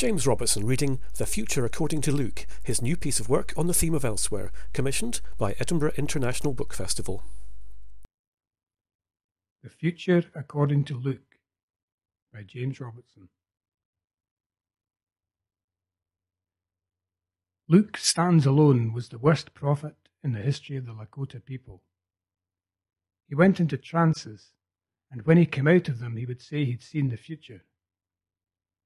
James Robertson reading The Future According to Luke, his new piece of work on the theme of elsewhere, commissioned by Edinburgh International Book Festival. The Future According to Luke by James Robertson. Luke stands alone was the worst prophet in the history of the Lakota people. He went into trances, and when he came out of them, he would say he'd seen the future.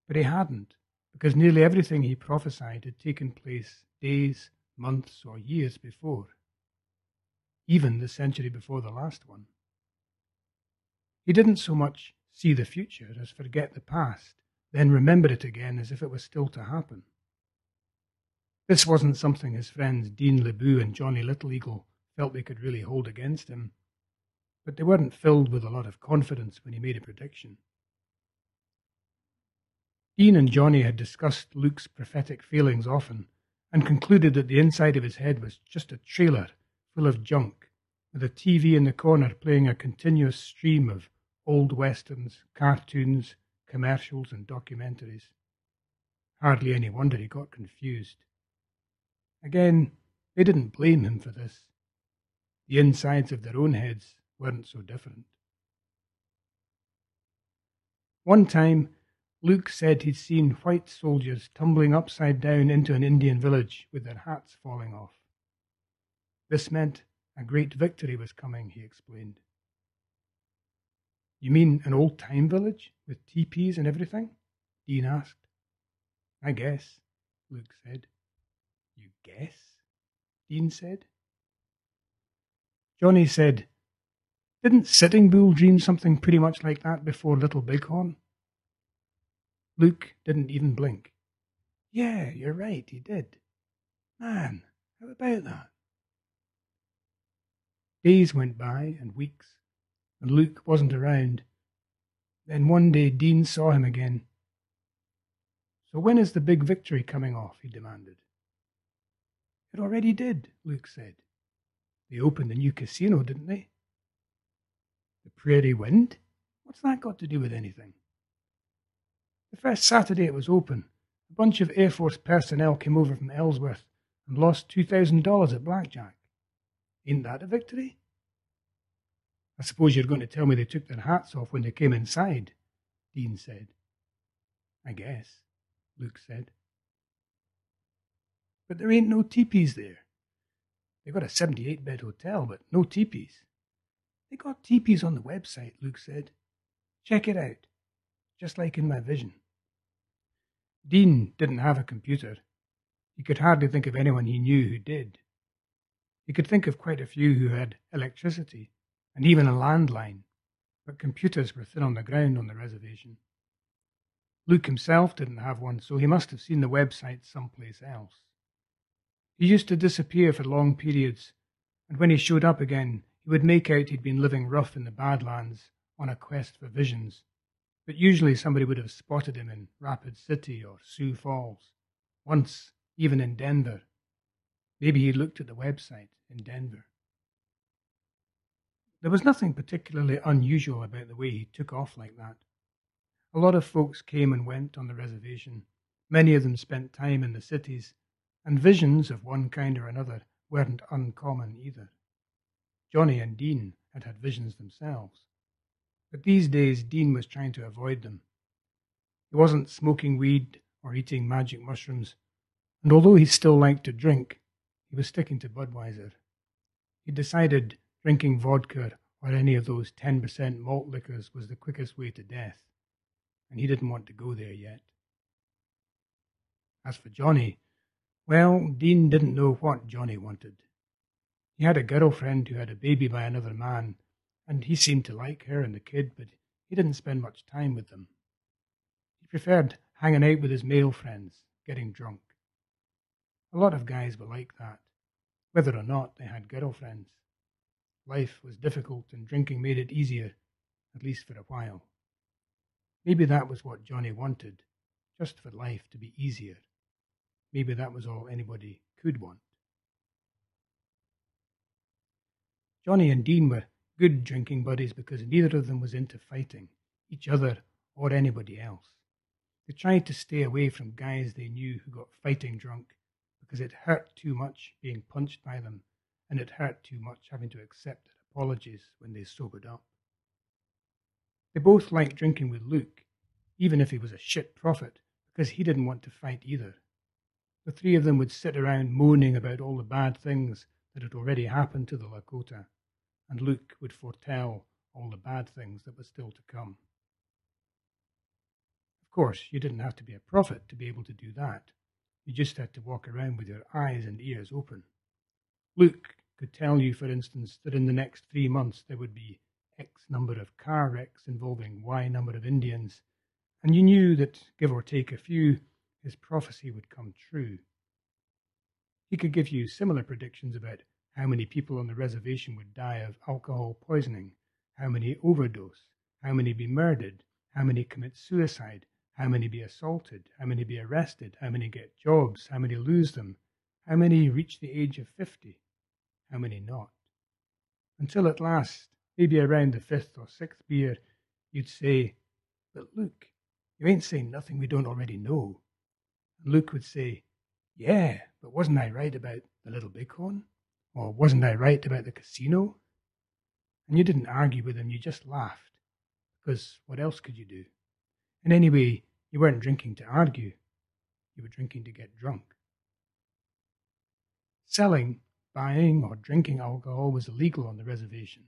But he hadn't because nearly everything he prophesied had taken place days, months, or years before, even the century before the last one. He didn't so much see the future as forget the past, then remember it again as if it was still to happen. This wasn't something his friends Dean LeBoux and Johnny Little Eagle felt they could really hold against him, but they weren't filled with a lot of confidence when he made a prediction. Dean and Johnny had discussed Luke's prophetic failings often and concluded that the inside of his head was just a trailer full of junk, with a TV in the corner playing a continuous stream of old westerns, cartoons, commercials, and documentaries. Hardly any wonder he got confused. Again, they didn't blame him for this. The insides of their own heads weren't so different. One time, Luke said he'd seen white soldiers tumbling upside down into an Indian village with their hats falling off. This meant a great victory was coming, he explained. You mean an old time village with teepees and everything? Dean asked. I guess, Luke said. You guess? Dean said. Johnny said, Didn't Sitting Bull dream something pretty much like that before Little Bighorn? Luke didn't even blink. Yeah, you're right, he did. Man, how about that? Days went by and weeks, and Luke wasn't around. Then one day Dean saw him again. So when is the big victory coming off? he demanded. It already did, Luke said. They opened the new casino, didn't they? The Prairie Wind? What's that got to do with anything? The first Saturday it was open, a bunch of Air Force personnel came over from Ellsworth and lost $2,000 at blackjack. Ain't that a victory? I suppose you're going to tell me they took their hats off when they came inside, Dean said. I guess, Luke said. But there ain't no teepees there. They got a 78 bed hotel, but no teepees. They got teepees on the website, Luke said. Check it out, just like in my vision. Dean didn't have a computer. He could hardly think of anyone he knew who did. He could think of quite a few who had electricity and even a landline, but computers were thin on the ground on the reservation. Luke himself didn't have one, so he must have seen the website someplace else. He used to disappear for long periods, and when he showed up again, he would make out he'd been living rough in the Badlands on a quest for visions but usually somebody would have spotted him in Rapid City or Sioux Falls, once even in Denver. Maybe he'd looked at the website in Denver. There was nothing particularly unusual about the way he took off like that. A lot of folks came and went on the reservation. Many of them spent time in the cities, and visions of one kind or another weren't uncommon either. Johnny and Dean had had visions themselves. But these days Dean was trying to avoid them. He wasn't smoking weed or eating magic mushrooms, and although he still liked to drink, he was sticking to Budweiser. He decided drinking vodka or any of those 10% malt liquors was the quickest way to death, and he didn't want to go there yet. As for Johnny, well, Dean didn't know what Johnny wanted. He had a girlfriend who had a baby by another man, and he seemed to like her and the kid, but he didn't spend much time with them. He preferred hanging out with his male friends, getting drunk. A lot of guys were like that, whether or not they had girlfriends. Life was difficult, and drinking made it easier, at least for a while. Maybe that was what Johnny wanted, just for life to be easier. Maybe that was all anybody could want. Johnny and Dean were good drinking buddies because neither of them was into fighting each other or anybody else. They tried to stay away from guys they knew who got fighting drunk because it hurt too much being punched by them, and it hurt too much having to accept apologies when they sobered up. They both liked drinking with Luke, even if he was a shit prophet, because he didn't want to fight either. The three of them would sit around moaning about all the bad things that had already happened to the Lakota, and Luke would foretell all the bad things that were still to come. Of course, you didn't have to be a prophet to be able to do that. You just had to walk around with your eyes and ears open. Luke could tell you, for instance, that in the next three months there would be X number of car wrecks involving Y number of Indians, and you knew that, give or take a few, his prophecy would come true. He could give you similar predictions about how many people on the reservation would die of alcohol poisoning, how many overdose, how many be murdered, how many commit suicide, how many be assaulted, how many be arrested, how many get jobs, how many lose them, how many reach the age of 50, how many not. Until at last, maybe around the fifth or sixth beer, you'd say, But Luke, you ain't saying nothing we don't already know. And Luke would say, Yeah, but wasn't I right about the little bighorn? Or wasn't I right about the casino? And you didn't argue with him, you just laughed. Because what else could you do? And anyway, you weren't drinking to argue, you were drinking to get drunk. Selling, buying, or drinking alcohol was illegal on the reservation.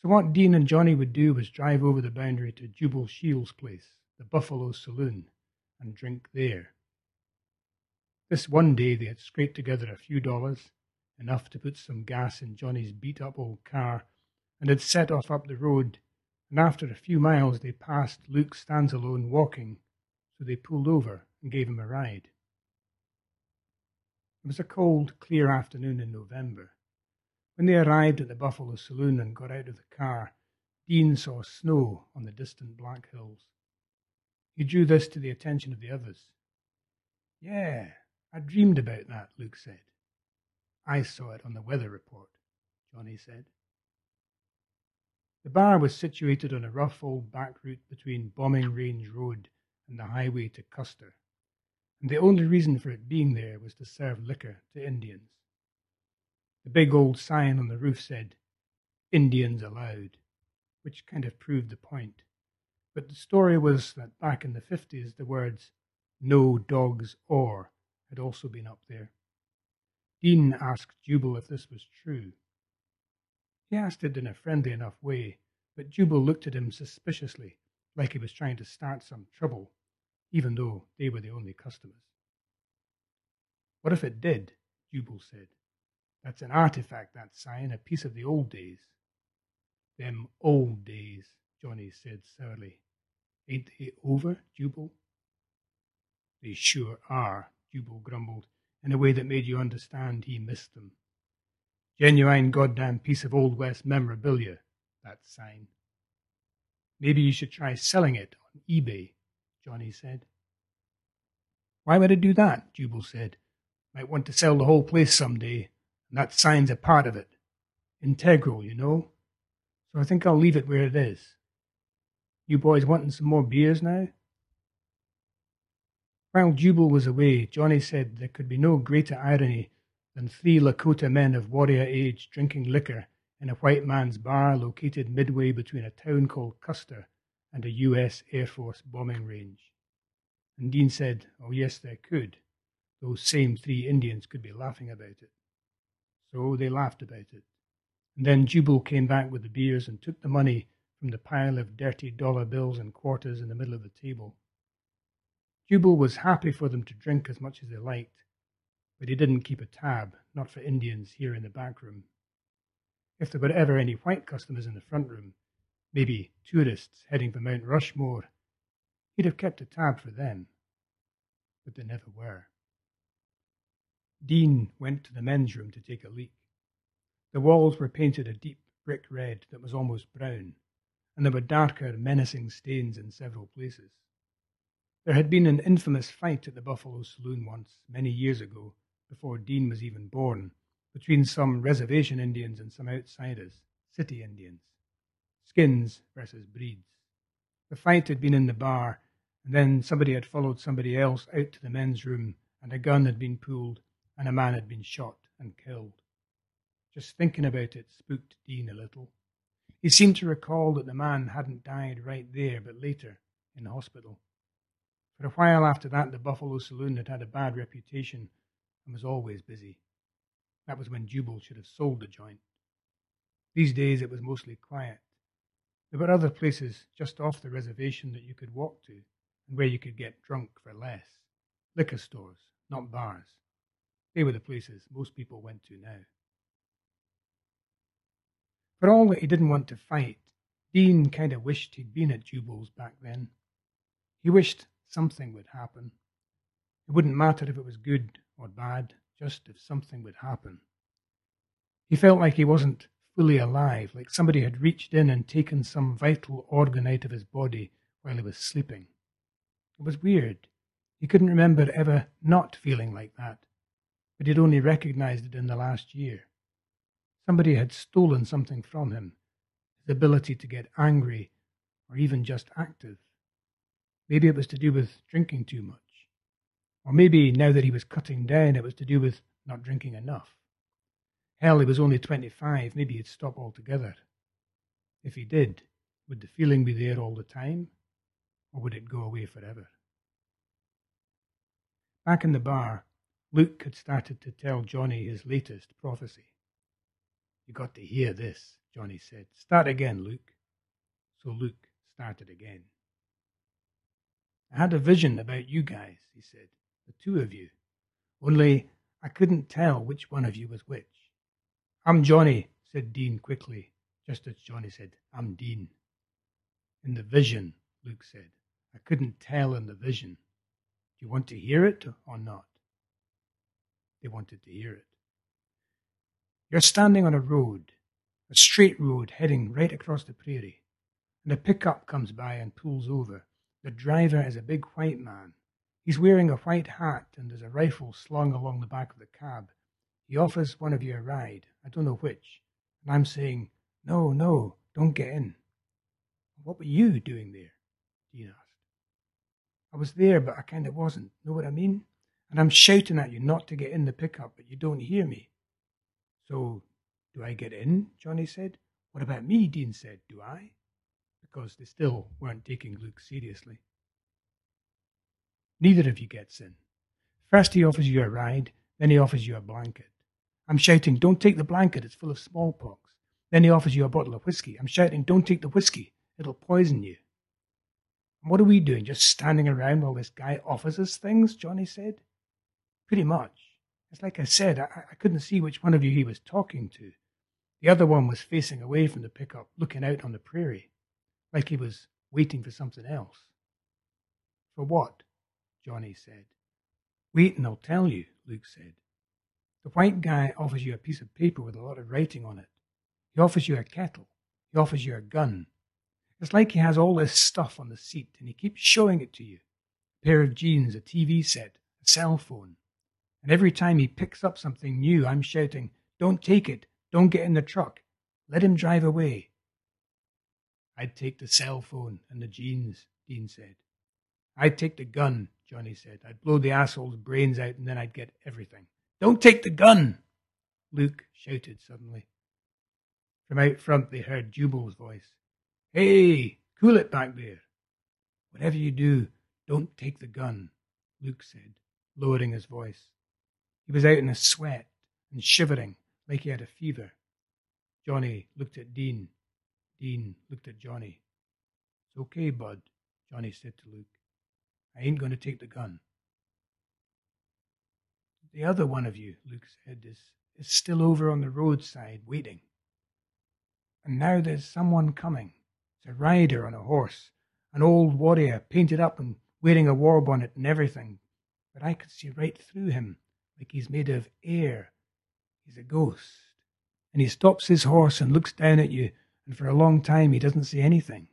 So what Dean and Johnny would do was drive over the boundary to Jubal Shields' place, the Buffalo Saloon, and drink there. This one day they had scraped together a few dollars, enough to put some gas in Johnny's beat up old car, and had set off up the road and after a few miles they passed Luke stands alone walking, so they pulled over and gave him a ride. It was a cold, clear afternoon in November. When they arrived at the Buffalo Saloon and got out of the car, Dean saw snow on the distant Black Hills. He drew this to the attention of the others. Yeah, I dreamed about that, Luke said. I saw it on the weather report, Johnny said. The bar was situated on a rough old back route between Bombing Range Road and the highway to Custer, and the only reason for it being there was to serve liquor to Indians. The big old sign on the roof said, Indians allowed, which kind of proved the point. But the story was that back in the 50s, the words, no dogs or, had also been up there. Dean asked Jubal if this was true. He asked it in a friendly enough way, but Jubal looked at him suspiciously, like he was trying to start some trouble, even though they were the only customers. What if it did? Jubal said. That's an artifact, that sign, a piece of the old days. Them old days, Johnny said sourly. Ain't they over, Jubal? They sure are, Jubal grumbled, in a way that made you understand he missed them. Genuine goddamn piece of Old West memorabilia, that sign. Maybe you should try selling it on eBay, Johnny said. Why would I do that? Jubal said. Might want to sell the whole place some day, and that sign's a part of it. Integral, you know. So I think I'll leave it where it is. You boys wanting some more beers now? While Jubal was away, Johnny said there could be no greater irony than three Lakota men of warrior age drinking liquor in a white man's bar located midway between a town called Custer and a U.S. Air Force bombing range. And Dean said, Oh, yes, there could. Those same three Indians could be laughing about it. So they laughed about it. And then Jubal came back with the beers and took the money from the pile of dirty dollar bills and quarters in the middle of the table. Jubal was happy for them to drink as much as they liked, but he didn't keep a tab, not for Indians here in the back room. If there were ever any white customers in the front room, maybe tourists heading for Mount Rushmore, he'd have kept a tab for them. But there never were. Dean went to the men's room to take a leak. The walls were painted a deep brick red that was almost brown, and there were darker, menacing stains in several places. There had been an infamous fight at the Buffalo Saloon once, many years ago, before Dean was even born, between some reservation Indians and some outsiders, city Indians. Skins versus breeds. The fight had been in the bar, And then somebody had followed somebody else out to the men's room, and a gun had been pulled, and a man had been shot and killed. Just thinking about it spooked Dean a little. He seemed to recall that the man hadn't died right there, but later, in the hospital. For a while after that, the Buffalo Saloon had had a bad reputation and was always busy. That was when Jubal should have sold the joint. These days it was mostly quiet. There were other places just off the reservation that you could walk to and where you could get drunk for less. Liquor stores, not bars. They were the places most people went to now. For all that he didn't want to fight, Dean kind of wished he'd been at Jubal's back then. He wished something would happen. It wouldn't matter if it was good or bad, just if something would happen. He felt like he wasn't fully alive, like somebody had reached in and taken some vital organ out of his body while he was sleeping. It was weird. He couldn't remember ever not feeling like that, but he'd only recognized it in the last year. Somebody had stolen something from him, his ability to get angry or even just active. Maybe it was to do with drinking too much. Or maybe now that he was cutting down, it was to do with not drinking enough. Hell, he was only 25. Maybe he'd stop altogether. If he did, would the feeling be there all the time? Or would it go away forever? Back in the bar, Luke had started to tell Johnny his latest prophecy. You got to hear this, Johnny said. Start again, Luke. So Luke started again. I had a vision about you guys, he said, the two of you. Only I couldn't tell which one of you was which. I'm Johnny, said Dean quickly, just as Johnny said, I'm Dean. In the vision, Luke said. I couldn't tell in the vision. Do you want to hear it or not? They wanted to hear it. You're standing on a road, a straight road heading right across the prairie, and a pickup comes by and pulls over. The driver is a big white man. He's wearing a white hat and there's a rifle slung along the back of the cab. He offers one of you a ride, I don't know which, and I'm saying, No, no, don't get in. What were you doing there? Dean asked. I was there, but I kind of wasn't. Know what I mean? And I'm shouting at you not to get in the pickup, but you don't hear me. So, do I get in? Johnny said. What about me? Dean said. Do I? Because they still weren't taking Luke seriously. Neither of you gets in. First, he offers you a ride, then, he offers you a blanket. I'm shouting, Don't take the blanket, it's full of smallpox. Then, he offers you a bottle of whiskey. I'm shouting, Don't take the whiskey, it'll poison you. And what are we doing? Just standing around while this guy offers us things? Johnny said. Pretty much. It's like I said, I, I couldn't see which one of you he was talking to. The other one was facing away from the pickup, looking out on the prairie, like he was waiting for something else. For what? Johnny said. Wait and I'll tell you, Luke said. The white guy offers you a piece of paper with a lot of writing on it. He offers you a kettle. He offers you a gun. It's like he has all this stuff on the seat and he keeps showing it to you. A pair of jeans, a TV set, a cell phone. And every time he picks up something new, I'm shouting, Don't take it. Don't get in the truck. Let him drive away. I'd take the cell phone and the jeans, Dean said. I'd take the gun, Johnny said. I'd blow the asshole's brains out and then I'd get everything. Don't take the gun, Luke shouted suddenly. From out front they heard Jubal's voice. Hey, cool it back there. Whatever you do, don't take the gun, Luke said, lowering his voice. He was out in a sweat and shivering like he had a fever. Johnny looked at Dean. Dean looked at Johnny. It's okay, bud, Johnny said to Luke. I ain't going to take the gun. The other one of you, Luke said, is, is still over on the roadside waiting. And now there's someone coming. It's a rider on a horse, an old warrior painted up and wearing a war bonnet and everything. But I could see right through him like he's made of air. He's a ghost. And he stops his horse and looks down at you, and for a long time he doesn't say anything.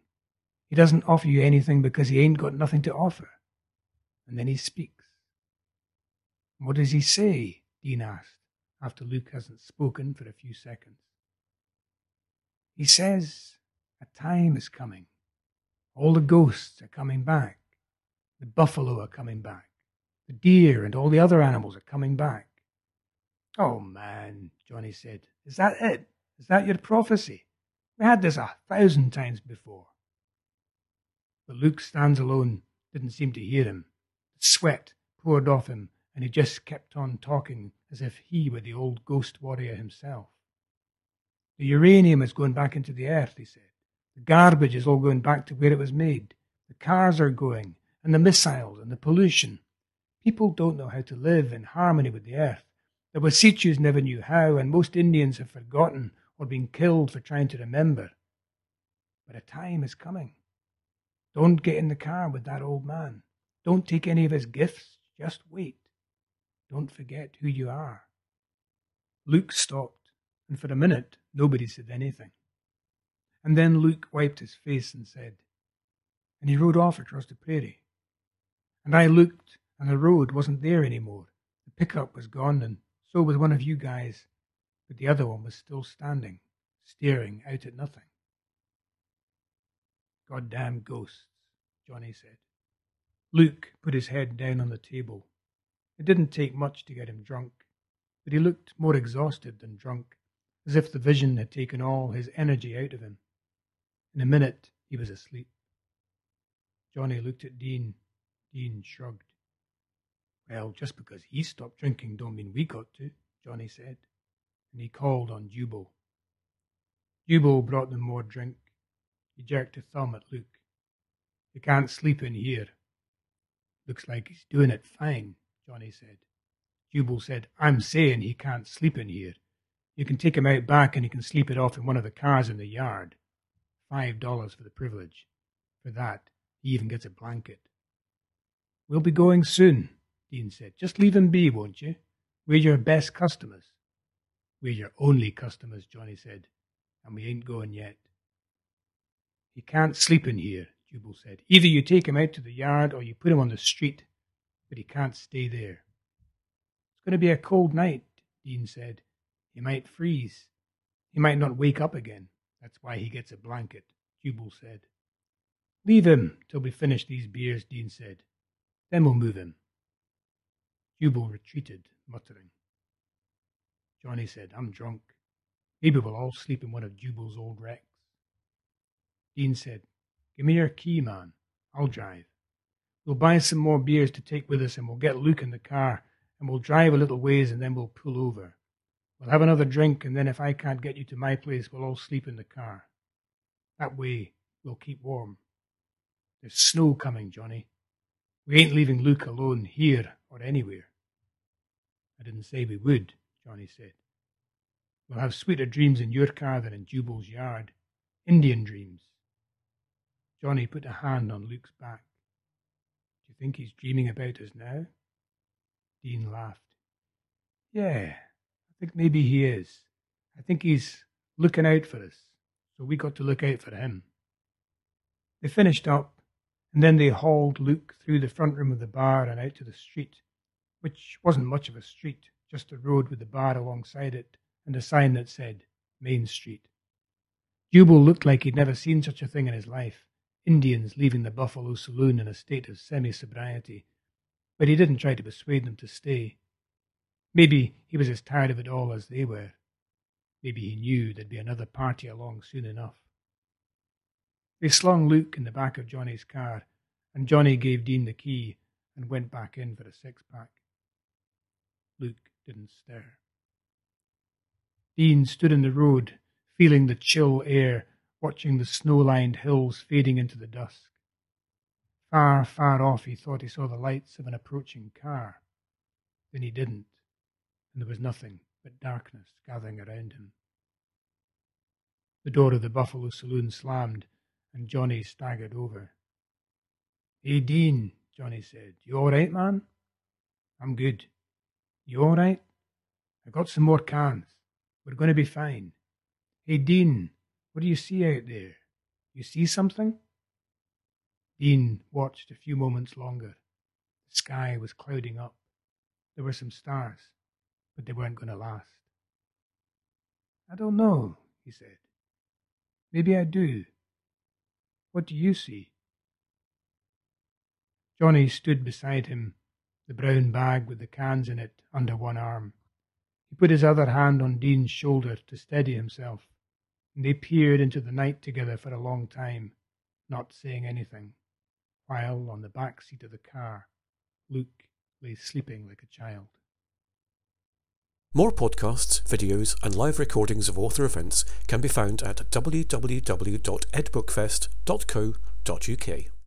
He doesn't offer you anything because he ain't got nothing to offer. And then he speaks. What does he say? Dean asked, after Luke hasn't spoken for a few seconds. He says, A time is coming. All the ghosts are coming back. The buffalo are coming back. The deer and all the other animals are coming back. Oh, man, Johnny said. Is that it? Is that your prophecy? We had this a thousand times before. But Luke stands alone didn't seem to hear him. Sweat poured off him, and he just kept on talking as if he were the old ghost warrior himself. The uranium is going back into the earth, he said. The garbage is all going back to where it was made. The cars are going, and the missiles, and the pollution. People don't know how to live in harmony with the earth. The Wasichus never knew how, and most Indians have forgotten or been killed for trying to remember. But a time is coming. Don't get in the car with that old man. Don't take any of his gifts. Just wait. Don't forget who you are. Luke stopped, and for a minute nobody said anything. And then Luke wiped his face and said, and he rode off across the prairie. And I looked, and the road wasn't there any more. The pickup was gone, and so was one of you guys, but the other one was still standing, staring out at nothing. Goddamn ghosts, Johnny said. Luke put his head down on the table. It didn't take much to get him drunk, but he looked more exhausted than drunk, as if the vision had taken all his energy out of him. In a minute, he was asleep. Johnny looked at Dean. Dean shrugged. Well, just because he stopped drinking don't mean we got to, Johnny said, and he called on Jubal. Jubal brought them more drink. He jerked a thumb at Luke. You can't sleep in here. Looks like he's doing it fine, Johnny said. Jubal said, I'm saying he can't sleep in here. You can take him out back and he can sleep it off in one of the cars in the yard. Five dollars for the privilege. For that, he even gets a blanket. We'll be going soon, Dean said. Just leave him be, won't you? We're your best customers. We're your only customers, Johnny said, and we ain't going yet. He can't sleep in here, Jubal said. Either you take him out to the yard or you put him on the street, but he can't stay there. It's going to be a cold night, Dean said. He might freeze. He might not wake up again. That's why he gets a blanket, Jubal said. Leave him till we finish these beers, Dean said. Then we'll move him. Jubal retreated, muttering. Johnny said, I'm drunk. Maybe we'll all sleep in one of Jubal's old wrecks. Dean said, Give me your key, man. I'll drive. We'll buy some more beers to take with us and we'll get Luke in the car and we'll drive a little ways and then we'll pull over. We'll have another drink and then if I can't get you to my place, we'll all sleep in the car. That way we'll keep warm. There's snow coming, Johnny. We ain't leaving Luke alone here or anywhere. I didn't say we would, Johnny said. We'll have sweeter dreams in your car than in Jubal's yard. Indian dreams. Johnny put a hand on Luke's back. Do you think he's dreaming about us now? Dean laughed. Yeah, I think maybe he is. I think he's looking out for us, so we got to look out for him. They finished up and then they hauled Luke through the front room of the bar and out to the street, which wasn't much of a street, just a road with a bar alongside it and a sign that said Main Street. Jubal looked like he'd never seen such a thing in his life Indians leaving the Buffalo Saloon in a state of semi sobriety, but he didn't try to persuade them to stay. Maybe he was as tired of it all as they were. Maybe he knew there'd be another party along soon enough. They slung Luke in the back of Johnny's car, and Johnny gave Dean the key and went back in for a six pack. Luke didn't stir. Dean stood in the road, feeling the chill air, watching the snow lined hills fading into the dusk. Far, far off, he thought he saw the lights of an approaching car. Then he didn't, and there was nothing but darkness gathering around him. The door of the Buffalo Saloon slammed, and Johnny staggered over. Hey, Dean, Johnny said. You all right, man? I'm good. You all right? I got some more cans. We're going to be fine. Hey, Dean, what do you see out there? You see something? Dean watched a few moments longer. The sky was clouding up. There were some stars, but they weren't going to last. I don't know, he said. Maybe I do. What do you see? Johnny stood beside him, the brown bag with the cans in it under one arm. He put his other hand on Dean's shoulder to steady himself, and they peered into the night together for a long time, not saying anything, while on the back seat of the car, Luke lay sleeping like a child. More podcasts, videos, and live recordings of author events can be found at www.edbookfest.co.uk.